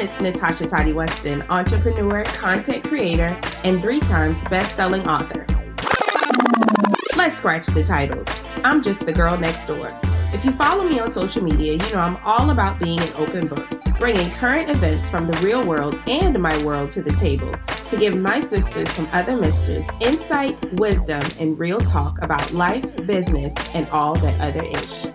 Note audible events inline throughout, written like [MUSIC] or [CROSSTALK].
it's Natasha Toddy Weston, entrepreneur, content creator, and three times best-selling author. Let's scratch the titles. I'm just the girl next door. If you follow me on social media, you know I'm all about being an open book, bringing current events from the real world and my world to the table to give my sisters from other misters insight, wisdom, and real talk about life, business, and all that other ish.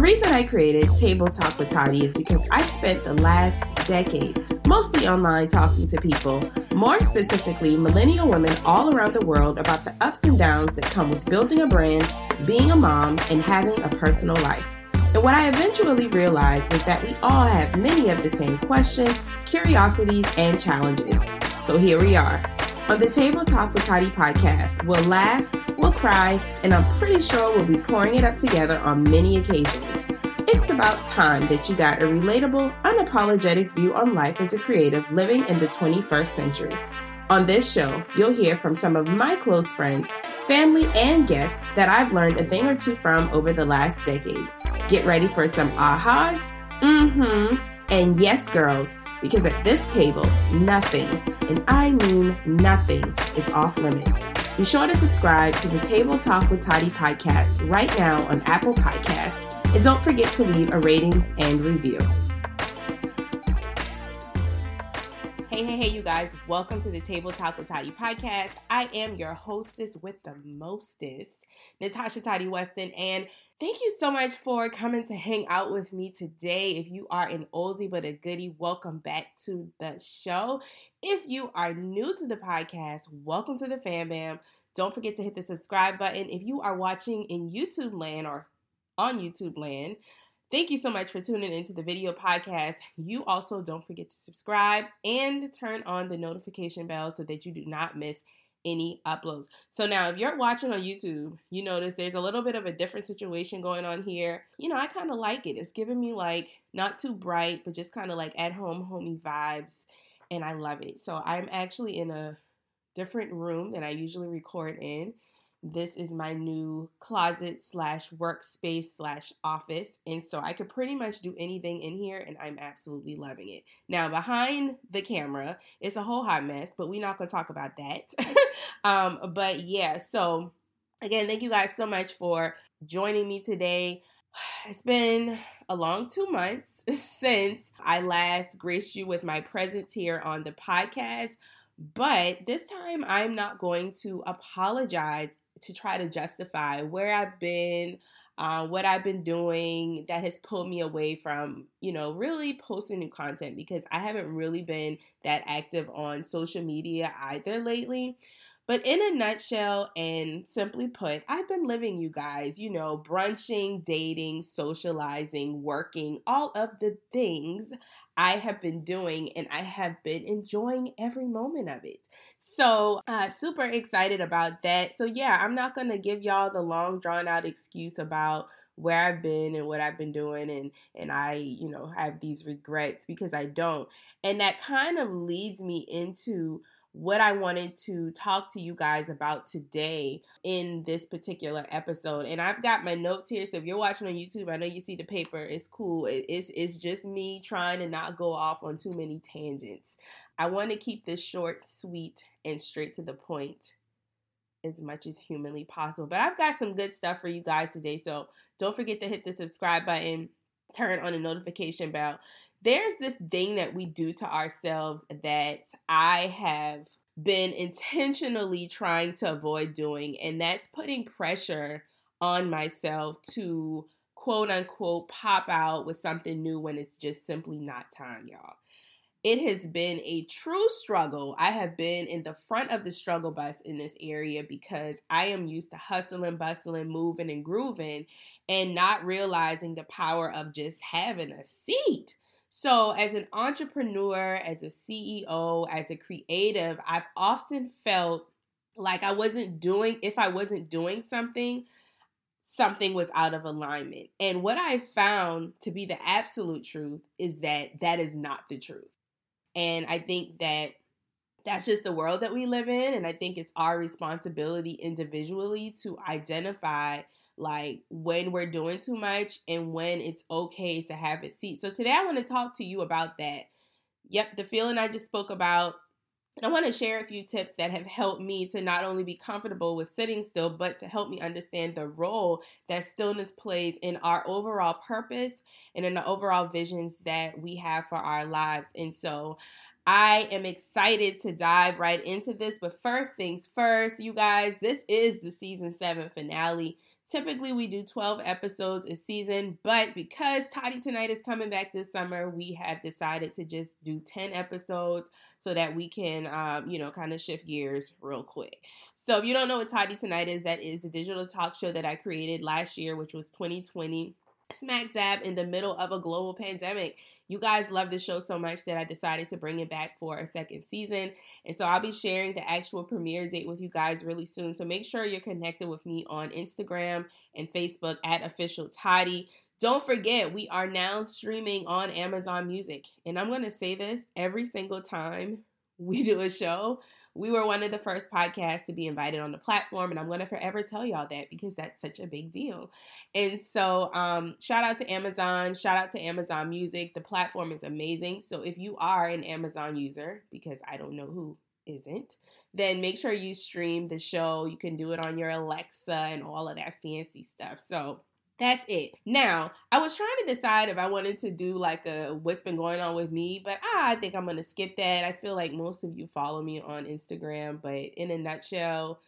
The reason I created Table Talk with Toddy is because I spent the last decade mostly online talking to people, more specifically millennial women all around the world about the ups and downs that come with building a brand, being a mom, and having a personal life. And what I eventually realized was that we all have many of the same questions, curiosities, and challenges. So here we are. On the Table Talk with Toddy podcast, we'll laugh, we'll cry, and I'm pretty sure we'll be pouring it up together on many occasions. It's about time that you got a relatable, unapologetic view on life as a creative living in the 21st century. On this show, you'll hear from some of my close friends, family, and guests that I've learned a thing or two from over the last decade. Get ready for some ahas, mm-hms, and yes, girls, because at this table, nothing, and I mean nothing, is off limits. Be sure to subscribe to the Table Talk with Toddy podcast right now on Apple Podcasts, and don't forget to leave a rating and review. Hey, hey, hey, you guys. Welcome to the Table Talk with Toddy podcast. I am your hostess with the mostest, Natasha Toddy Weston, and thank you so much for coming to hang out with me today. If you are an oldie but a goodie, welcome back to the show. If you are new to the podcast, welcome to the Fam Bam. Don't forget to hit the subscribe button. If you are watching in YouTube land or on YouTube land, Thank you so much for tuning into the video podcast. You also don't forget to subscribe and turn on the notification bell so that you do not miss any uploads. So now if you're watching on YouTube, you notice there's a little bit of a different situation going on here. You know, I kind of like it. It's giving me like not too bright, but just kind of like at home homey vibes and I love it. So I'm actually in a different room than I usually record in. This is my new closet slash workspace slash office. And so I could pretty much do anything in here and I'm absolutely loving it. Now, behind the camera, it's a whole hot mess, but we're not going to talk about that. [LAUGHS] um, but yeah, so again, thank you guys so much for joining me today. [SIGHS] It's been a long two months [LAUGHS] since I last graced you with my presence here on the podcast. But this time, I'm not going to apologize to try to justify where I've been, uh, what I've been doing that has pulled me away from, you know, really posting new content because I haven't really been that active on social media either lately. But in a nutshell, and simply put, I've been living, you guys, you know, brunching, dating, socializing, working, all of the things I have been doing, and I have been enjoying every moment of it. So, uh, super excited about that. So, yeah, I'm not to give y'all the long, drawn out excuse about where I've been and what I've been doing and and I, you know, have these regrets because I don't. And that kind of leads me into what I wanted to talk to you guys about today in this particular episode. And I've got my notes here. So if you're watching on YouTube, I know you see the paper. It's cool. It's, it's just me trying to not go off on too many tangents. I want to keep this short, sweet, and straight to the point as much as humanly possible. But I've got some good stuff for you guys today. So don't forget to hit the subscribe button, turn on the notification bell there's this thing that we do to ourselves that I have been intentionally trying to avoid doing, and that's putting pressure on myself to quote unquote pop out with something new when it's just simply not time, y'all. It has been a true struggle. I have been in the front of the struggle bus in this area because I am used to hustling, bustling, moving, and grooving, and not realizing the power of just having a seat. So, as an entrepreneur, as a CEO, as a creative, I've often felt like I wasn't doing, if I wasn't doing something, something was out of alignment. And what I found to be the absolute truth is that that is not the truth. And I think that that's just the world that we live in. And I think it's our responsibility individually to identify like when we're doing too much and when it's okay to have a seat. So today I want to talk to you about that. Yep, the feeling I just spoke about. I want to share a few tips that have helped me to not only be comfortable with sitting still, but to help me understand the role that stillness plays in our overall purpose and in the overall visions that we have for our lives. And so I am excited to dive right into this. But first things first, you guys, this is the season seven finale. Typically, we do 12 episodes a season, but because Toddy Tonight is coming back this summer, we have decided to just do 10 episodes so that we can, um, you know, kind of shift gears real quick. So, if you don't know what Toddy Tonight is, that is the digital talk show that I created last year, which was 2020 smack dab in the middle of a global pandemic. You guys love the show so much that I decided to bring it back for a second season. And so I'll be sharing the actual premiere date with you guys really soon. So make sure you're connected with me on Instagram and Facebook at official Toddy. Don't forget, we are now streaming on Amazon Music. And I'm going to say this every single time we do a show we were one of the first podcasts to be invited on the platform, and I'm going to forever tell y'all that because that's such a big deal. And so, um, shout out to Amazon, shout out to Amazon Music. The platform is amazing. So, if you are an Amazon user, because I don't know who isn't, then make sure you stream the show. You can do it on your Alexa and all of that fancy stuff. So, that's it. Now, I was trying to decide if I wanted to do like a what's been going on with me, but I think I'm gonna skip that. I feel like most of you follow me on Instagram, but in a nutshell,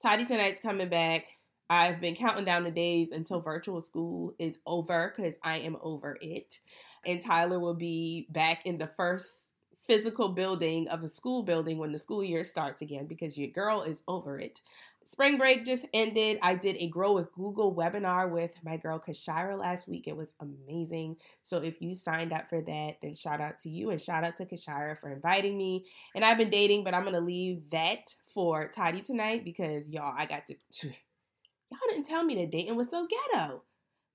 Toddy Tonight's coming back. I've been counting down the days until virtual school is over because I am over it. And Tyler will be back in the first physical building of a school building when the school year starts again because your girl is over it spring break just ended. I did a Grow with Google webinar with my girl Kashira last week. It was amazing. So if you signed up for that, then shout out to you and shout out to Kashira for inviting me. And I've been dating, but I'm gonna leave that for Toddy tonight because y'all, I got to. [LAUGHS] Y'all didn't tell me that dating was so ghetto.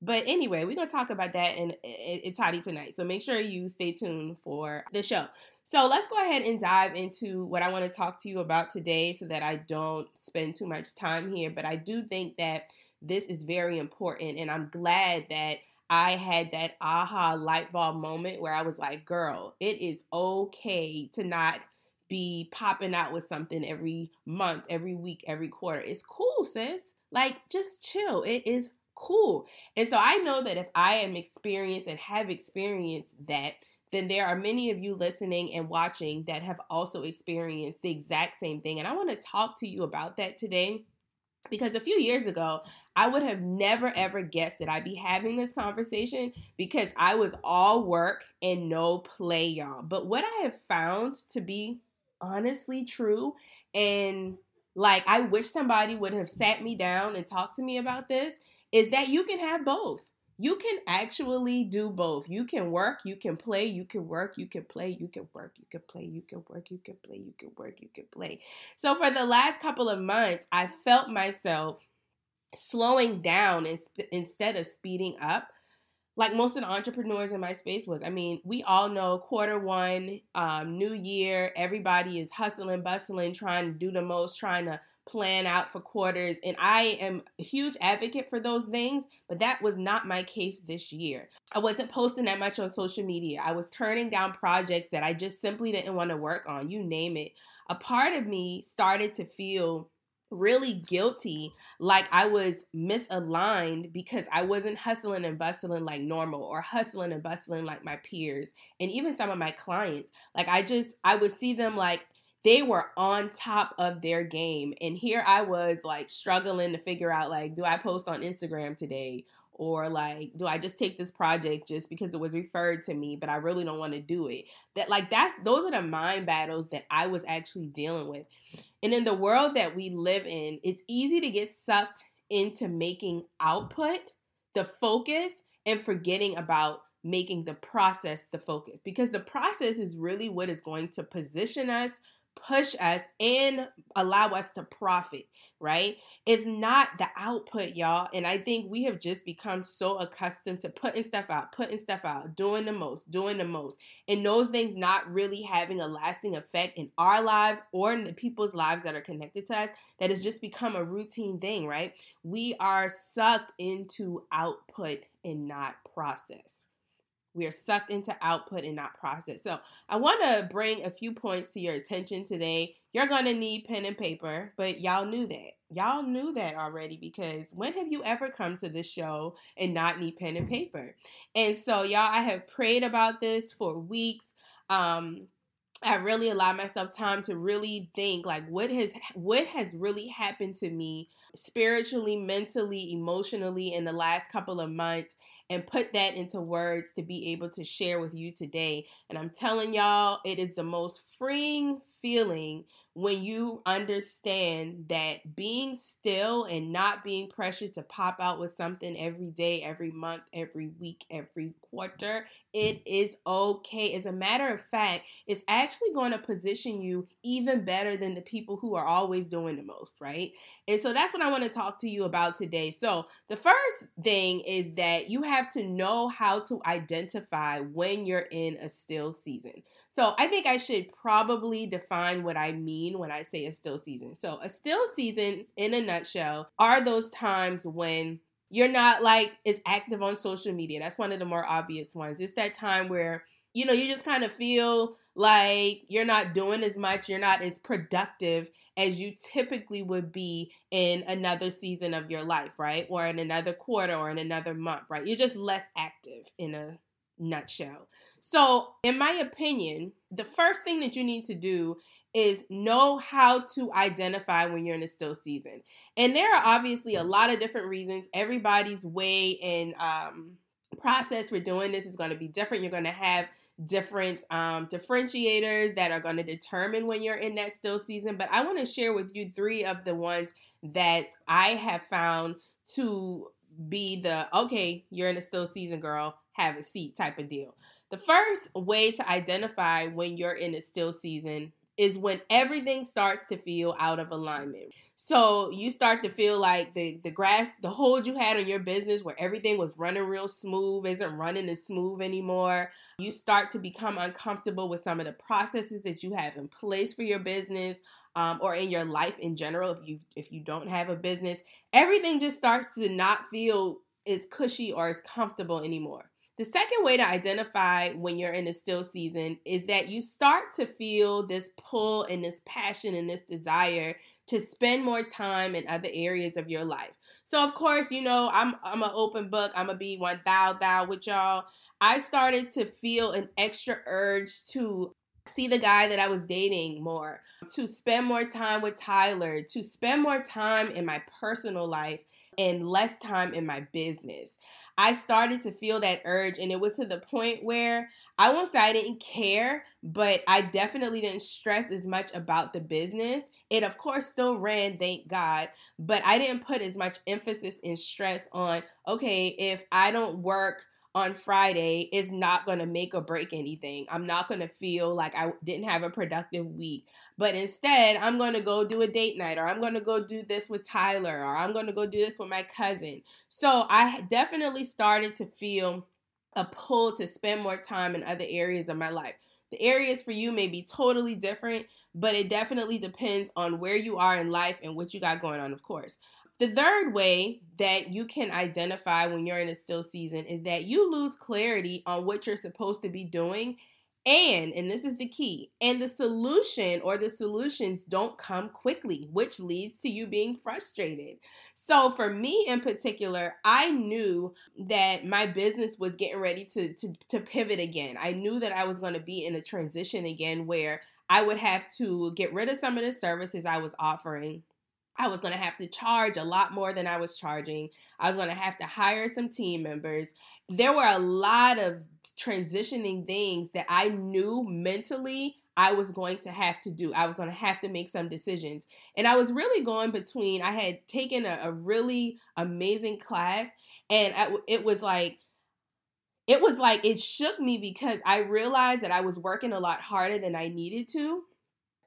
But anyway, we're gonna talk about that in, in Toddy tonight. So make sure you stay tuned for the show. So let's go ahead and dive into what I want to talk to you about today so that I don't spend too much time here. But I do think that this is very important, and I'm glad that I had that aha light bulb moment where I was like, girl, it is okay to not be popping out with something every month, every week, every quarter. It's cool, sis. Like, just chill. It is cool. And so I know that if I am experienced and have experienced that, then there are many of you listening and watching that have also experienced the exact same thing. And I want to talk to you about that today because a few years ago, I would have never ever guessed that I'd be having this conversation because I was all work and no play, y'all. But what I have found to be honestly true and like I wish somebody would have sat me down and talked to me about this is that you can have both you can actually do both. You can work, you can play, you can work, you can play, you can work, you can play, you can work, you can play, you can work, you can play. So for the last couple of months, I felt myself slowing down instead of speeding up like most of the entrepreneurs in my space was. I mean, we all know quarter one, um, new year, everybody is hustling, bustling, trying to do the most, trying to plan out for quarters. And I am a huge advocate for those things, but that was not my case this year. I wasn't posting that much on social media. I was turning down projects that I just simply didn't want to work on, you name it. A part of me started to feel really guilty like I was misaligned because I wasn't hustling and bustling like normal or hustling and bustling like my peers and even some of my clients. Like I just I would see them like they were on top of their game. And here I was like struggling to figure out like, do I post on Instagram today? Or like, do I just take this project just because it was referred to me, but I really don't want to do it? That like that's those are the mind battles that I was actually dealing with. And in the world that we live in, it's easy to get sucked into making output the focus and forgetting about making the process the focus because the process is really what is going to position us push us and allow us to profit, right? It's not the output, y'all. And I think we have just become so accustomed to putting stuff out, putting stuff out, doing the most, doing the most, and those things not really having a lasting effect in our lives or in the people's lives that are connected to us, that has just become a routine thing, right? We are sucked into output and not process. We are sucked into output and not process. So, I want to bring a few points to your attention today. You're going to need pen and paper, but y'all knew that. Y'all knew that already because when have you ever come to this show and not need pen and paper? And so, y'all, I have prayed about this for weeks. Um, I really allowed myself time to really think like what has what has really happened to me spiritually, mentally, emotionally in the last couple of months and put that into words to be able to share with you today. And I'm telling y'all, it is the most freeing feeling when you understand that being still and not being pressured to pop out with something every day, every month, every week, every quarter, it is okay. As a matter of fact, it's actually going to position you even better than the people who are always doing the most, right? And so that's what I want to talk to you about today. So, the first thing is that you have to know how to identify when you're in a still season. So I think I should probably define what I mean when I say a still season. So a still season, in a nutshell, are those times when you're not like as active on social media. That's one of the more obvious ones. It's that time where, you know, you just kind of feel like you're not doing as much, you're not as productive as you typically would be in another season of your life, right? Or in another quarter or in another month, right? You're just less active in a nutshell. So, in my opinion, the first thing that you need to do is know how to identify when you're in a still season. And there are obviously a lot of different reasons. Everybody's way and um, process for doing this is going to be different. You're going to have different um, differentiators that are going to determine when you're in that still season. But I want to share with you three of the ones that I have found to be the okay, you're in a still season, girl, have a seat type of deal. The first way to identify when you're in a still season is when everything starts to feel out of alignment. So you start to feel like the the grass, the hold you had on your business where everything was running real smooth isn't running as smooth anymore. You start to become uncomfortable with some of the processes that you have in place for your business um, or in your life in general. If you if you don't have a business, everything just starts to not feel as cushy or as comfortable anymore. The second way to identify when you're in a still season is that you start to feel this pull and this passion and this desire to spend more time in other areas of your life. So of course, you know, I'm I'm an open book. I'm gonna be one thou thou with y'all. I started to feel an extra urge to see the guy that I was dating more, to spend more time with Tyler, to spend more time in my personal life and less time in my business. I started to feel that urge, and it was to the point where I won't say I didn't care, but I definitely didn't stress as much about the business. It, of course, still ran, thank God, but I didn't put as much emphasis and stress on, okay, if I don't work on Friday is not going to make or break anything. I'm not going to feel like I didn't have a productive week. But instead, I'm going to go do a date night or I'm going to go do this with Tyler or I'm going to go do this with my cousin. So I definitely started to feel a pull to spend more time in other areas of my life. The areas for you may be totally different, but it definitely depends on where you are in life and what you got going on, of course. The third way that you can identify when you're in a still season is that you lose clarity on what you're supposed to be doing. And, and this is the key, and the solution or the solutions don't come quickly, which leads to you being frustrated. So, for me in particular, I knew that my business was getting ready to, to, to pivot again. I knew that I was going to be in a transition again where I would have to get rid of some of the services I was offering I was going to have to charge a lot more than I was charging. I was going to have to hire some team members. There were a lot of transitioning things that I knew mentally I was going to have to do. I was going to have to make some decisions. And I was really going between, I had taken a, a really amazing class, and I, it was like, it was like it shook me because I realized that I was working a lot harder than I needed to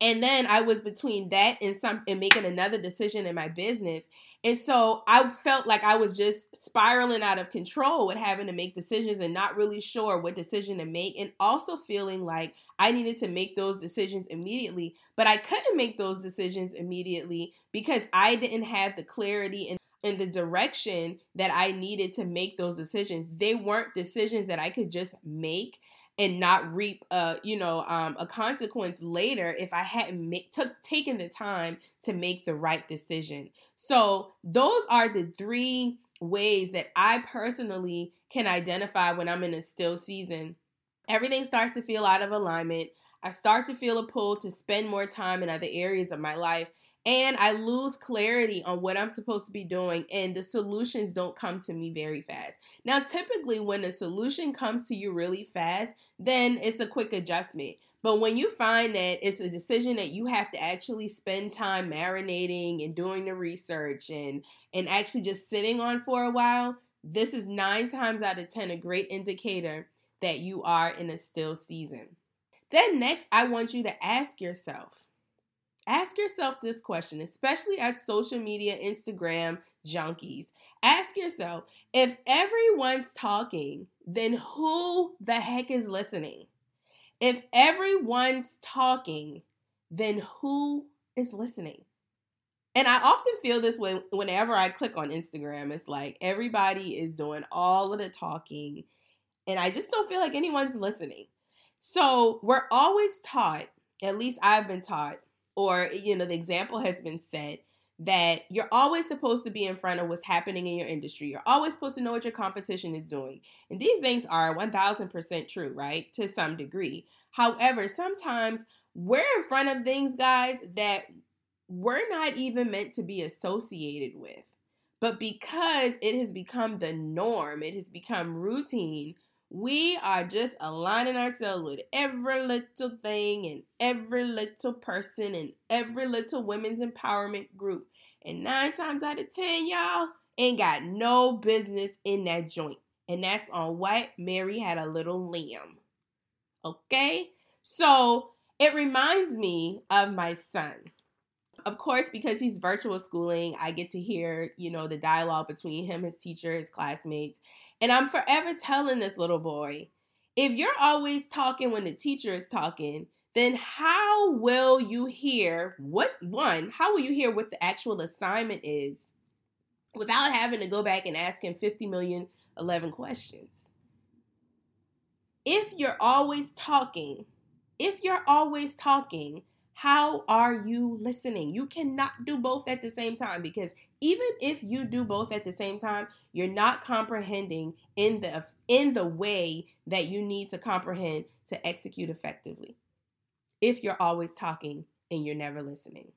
and then I was between that and some and making another decision in my business. And so I felt like I was just spiraling out of control with having to make decisions and not really sure what decision to make and also feeling like I needed to make those decisions immediately, but I couldn't make those decisions immediately because I didn't have the clarity and in the direction that I needed to make those decisions. They weren't decisions that I could just make and not reap a you know um, a consequence later if I hadn't make, took taken the time to make the right decision. So those are the three ways that I personally can identify when I'm in a still season. Everything starts to feel out of alignment. I start to feel a pull to spend more time in other areas of my life and I lose clarity on what I'm supposed to be doing, and the solutions don't come to me very fast. Now, typically, when a solution comes to you really fast, then it's a quick adjustment. But when you find that it's a decision that you have to actually spend time marinating and doing the research and and actually just sitting on for a while, this is 9 times out of 10 a great indicator that you are in a still season. Then next, I want you to ask yourself, Ask yourself this question, especially as social media, Instagram junkies. Ask yourself if everyone's talking, then who the heck is listening? If everyone's talking, then who is listening? And I often feel this way whenever I click on Instagram. It's like everybody is doing all of the talking, and I just don't feel like anyone's listening. So we're always taught, at least I've been taught, or you know the example has been set that you're always supposed to be in front of what's happening in your industry. You're always supposed to know what your competition is doing. And these things are 1000% true, right? To some degree. However, sometimes we're in front of things, guys, that we're not even meant to be associated with. But because it has become the norm, it has become routine, we are just aligning ourselves with every little thing and every little person and every little women's empowerment group. And nine times out of ten, y'all ain't got no business in that joint. And that's on what Mary had a little lamb. Okay? So it reminds me of my son. Of course, because he's virtual schooling, I get to hear, you know, the dialogue between him, his teacher, his classmates. And I'm forever telling this little boy if you're always talking when the teacher is talking, then how will you hear what one, how will you hear what the actual assignment is without having to go back and ask him 50 million 11 questions? If you're always talking, if you're always talking, how are you listening? You cannot do both at the same time because even if you do both at the same time, you're not comprehending in the in the way that you need to comprehend to execute effectively. If you're always talking and you're never listening.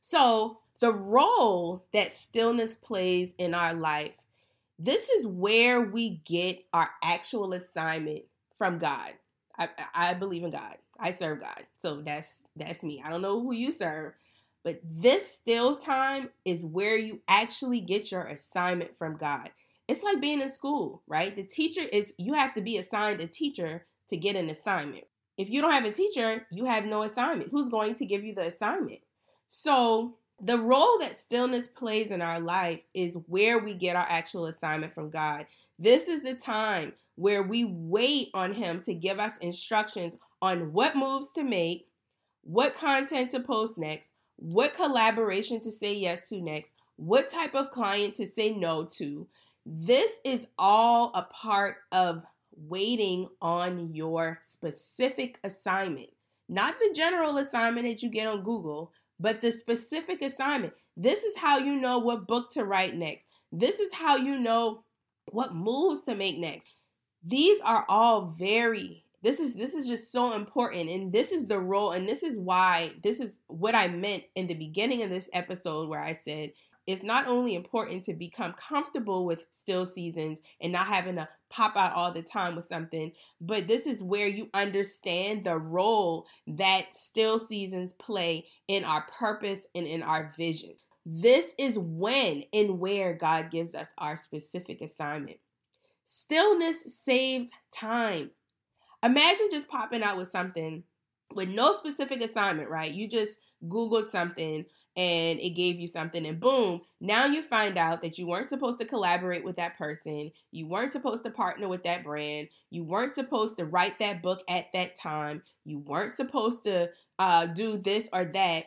So, the role that stillness plays in our life, this is where we get our actual assignment from God. I, I believe in God. I serve God. So that's that's me. I don't know who you serve, but this still time is where you actually get your assignment from God. It's like being in school, right? The teacher is you have to be assigned a teacher to get an assignment. If you don't have a teacher, you have no assignment. Who's going to give you the assignment? So, the role that stillness plays in our life is where we get our actual assignment from God. This is the time where we wait on Him to give us instructions on what moves to make, what content to post next, what collaboration to say yes to next, what type of client to say no to. This is all a part of waiting on your specific assignment, not the general assignment that you get on Google, but the specific assignment. This is how you know what book to write next. This is how you know what moves to make next. These are all very this is this is just so important and this is the role and this is why this is what I meant in the beginning of this episode where I said it's not only important to become comfortable with still seasons and not having to pop out all the time with something, but this is where you understand the role that still seasons play in our purpose and in our vision. This is when and where God gives us our specific assignment. Stillness saves time. Imagine just popping out with something with no specific assignment, right? You just Googled something and it gave you something, and boom, now you find out that you weren't supposed to collaborate with that person. You weren't supposed to partner with that brand. You weren't supposed to write that book at that time. You weren't supposed to uh, do this or that.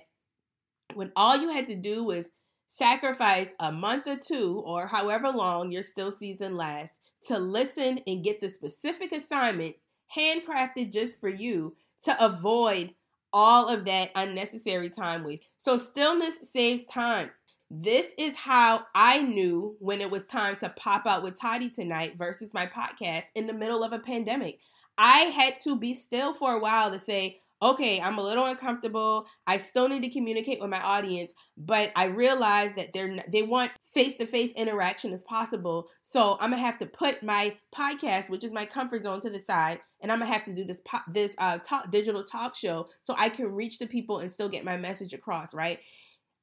When all you had to do was sacrifice a month or two or however long your still season lasts to listen and get the specific assignment handcrafted just for you to avoid all of that unnecessary time waste. So, stillness saves time. This is how I knew when it was time to pop out with Toddy tonight versus my podcast in the middle of a pandemic. I had to be still for a while to say, okay, I'm a little uncomfortable. I still need to communicate with my audience, but I realize that they're they want face-to-face interaction as possible. So I'm gonna have to put my podcast, which is my comfort zone, to the side, and I'm gonna have to do this po- this uh, talk, digital talk show so I can reach the people and still get my message across. Right?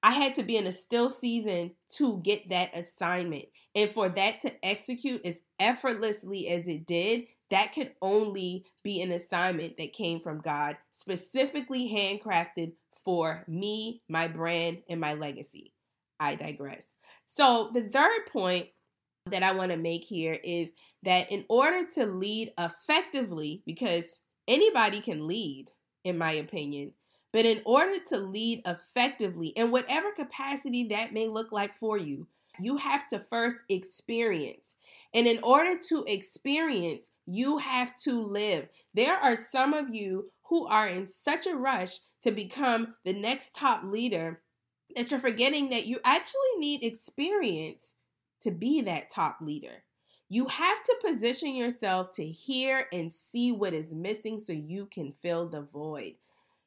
I had to be in a still season to get that assignment. And for that to execute as effortlessly as it did, that could only be an assignment that came from God, specifically handcrafted for me, my brand, and my legacy. I digress. So, the third point that I want to make here is that in order to lead effectively, because anybody can lead, in my opinion, but in order to lead effectively in whatever capacity that may look like for you, you have to first experience. And in order to experience, you have to live. There are some of you who are in such a rush to become the next top leader that you're forgetting that you actually need experience to be that top leader. You have to position yourself to hear and see what is missing so you can fill the void.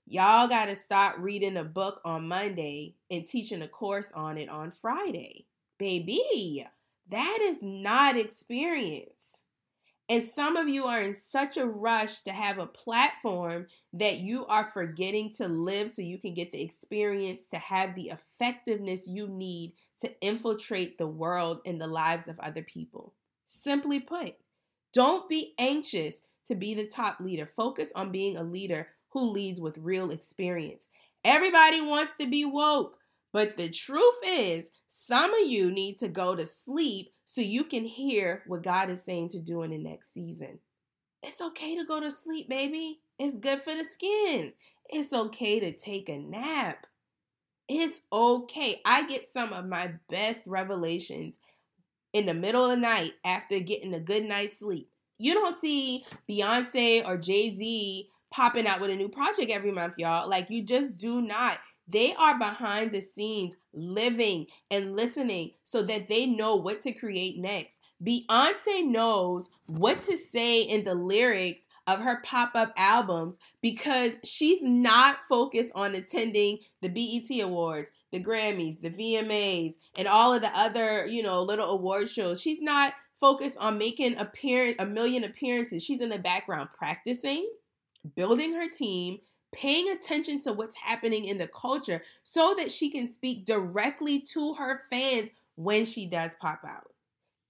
Y'all got to stop reading a book on Monday and teaching a course on it on Friday. Baby, that is not experience. And some of you are in such a rush to have a platform that you are forgetting to live so you can get the experience to have the effectiveness you need to infiltrate the world and the lives of other people. Simply put, don't be anxious to be the top leader. Focus on being a leader who leads with real experience. Everybody wants to be woke, but the truth is, some of you need to go to sleep so you can hear what God is saying to do in the next season. It's okay to go to sleep, baby. It's good for the skin. It's okay to take a nap. It's okay. I get some of my best revelations in the middle of the night after getting a good night's sleep. You don't see Beyonce or Jay Z popping out with a new project every month, y'all. Like, you just do not. They are behind the scenes living and listening so that they know what to create next. Beyonce knows what to say in the lyrics of her pop up albums because she's not focused on attending the BET Awards, the Grammys, the VMAs, and all of the other, you know, little award shows. She's not focused on making appearance a million appearances. She's in the background practicing, building her team, paying attention to what's happening in the culture so that she can speak directly to her fans when she does pop out.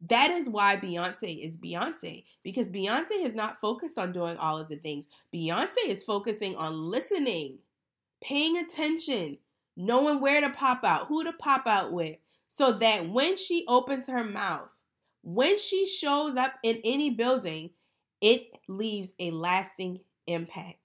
That is why Beyonce is Beyonce because Beyonce is not focused on doing all of the things. Beyonce is focusing on listening, paying attention, knowing where to pop out, who to pop out with, so that when she opens her mouth, when she shows up in any building, it leaves a lasting impact.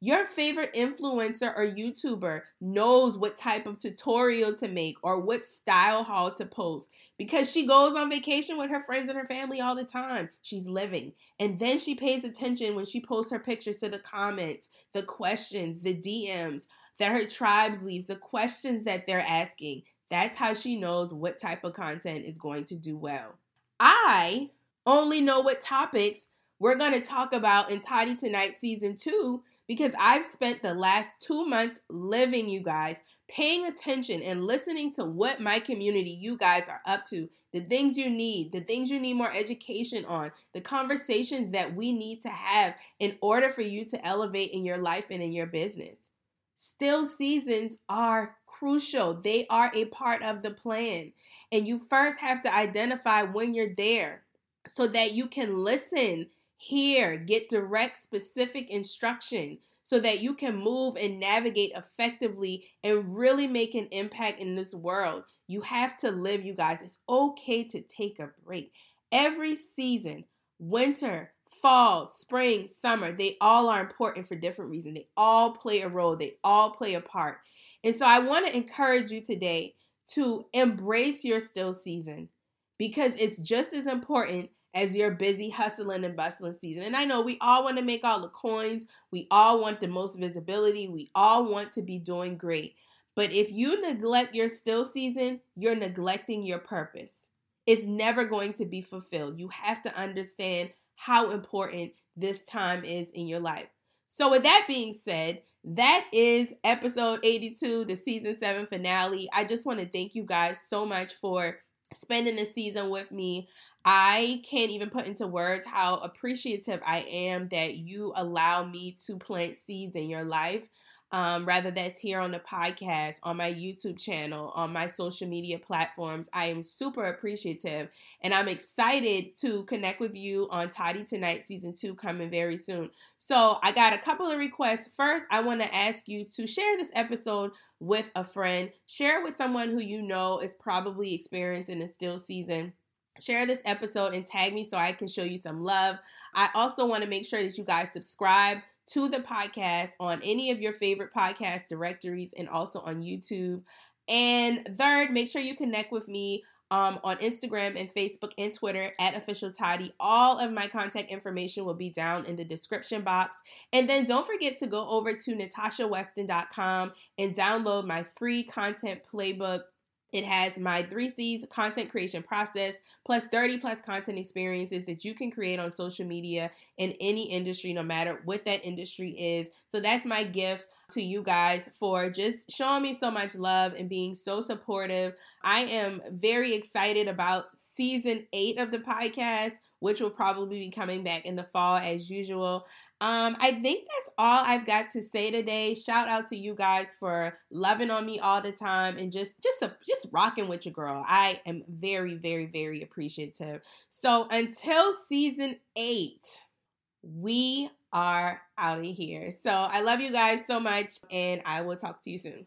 Your favorite influencer or YouTuber knows what type of tutorial to make or what style haul to post because she goes on vacation with her friends and her family all the time. She's living. And then she pays attention when she posts her pictures to the comments, the questions, the DMs that her tribes leaves, the questions that they're asking. That's how she knows what type of content is going to do well. I only know what topics we're going to talk about in Toddy Tonight Season 2 because I've spent the last two months living, you guys, paying attention and listening to what my community, you guys, are up to, the things you need, the things you need more education on, the conversations that we need to have in order for you to elevate in your life and in your business. Still seasons are crucial. They are a part of the plan. And you first have to identify when you're there so that you can listen hear, get direct, specific instruction so that you can move and navigate effectively and really make an impact in this world. You have to live, you guys. It's okay to take a break. Every season, winter, fall, spring, summer, they all are important for different reasons. They all play a role, they all play a part. And so I want to encourage you today to embrace your still season because it's just as important as your busy hustling and bustling season. And I know we all want to make all the coins, we all want the most visibility, we all want to be doing great. But if you neglect your still season, you're neglecting your purpose. It's never going to be fulfilled. You have to understand how important this time is in your life. So, with that being said, that is episode 82, the season 7 finale. I just want to thank you guys so much for spending the season with me. I can't even put into words how appreciative I am that you allow me to plant seeds in your life. Um, rather that's here on the podcast, on my YouTube channel, on my social media platforms. I am super appreciative and I'm excited to connect with you on Toddy Tonight Season 2 coming very soon. So I got a couple of requests. First, I want to ask you to share this episode with a friend, share it with someone who you know is probably experiencing a still season share this episode and tag me so I can show you some love. I also want to make sure that you guys subscribe to the podcast on any of your favorite podcast directories and also on YouTube. And third, make sure you connect with me um, on Instagram and Facebook and Twitter at official Toddy. All of my contact information will be down in the description box. And then don't forget to go over to natashaweston.com and download my free content playbook it has my three C's content creation process plus 30 plus content experiences that you can create on social media in any industry, no matter what that industry is. So that's my gift to you guys for just showing me so much love and being so supportive. I am very excited about season eight of the podcast, which will probably be coming back in the fall as usual. Um, I think that's all I've got to say today. Shout out to you guys for loving on me all the time and just just a, just rocking with your girl. I am very very very appreciative. So until season 8, we are out of here. So I love you guys so much and I will talk to you soon.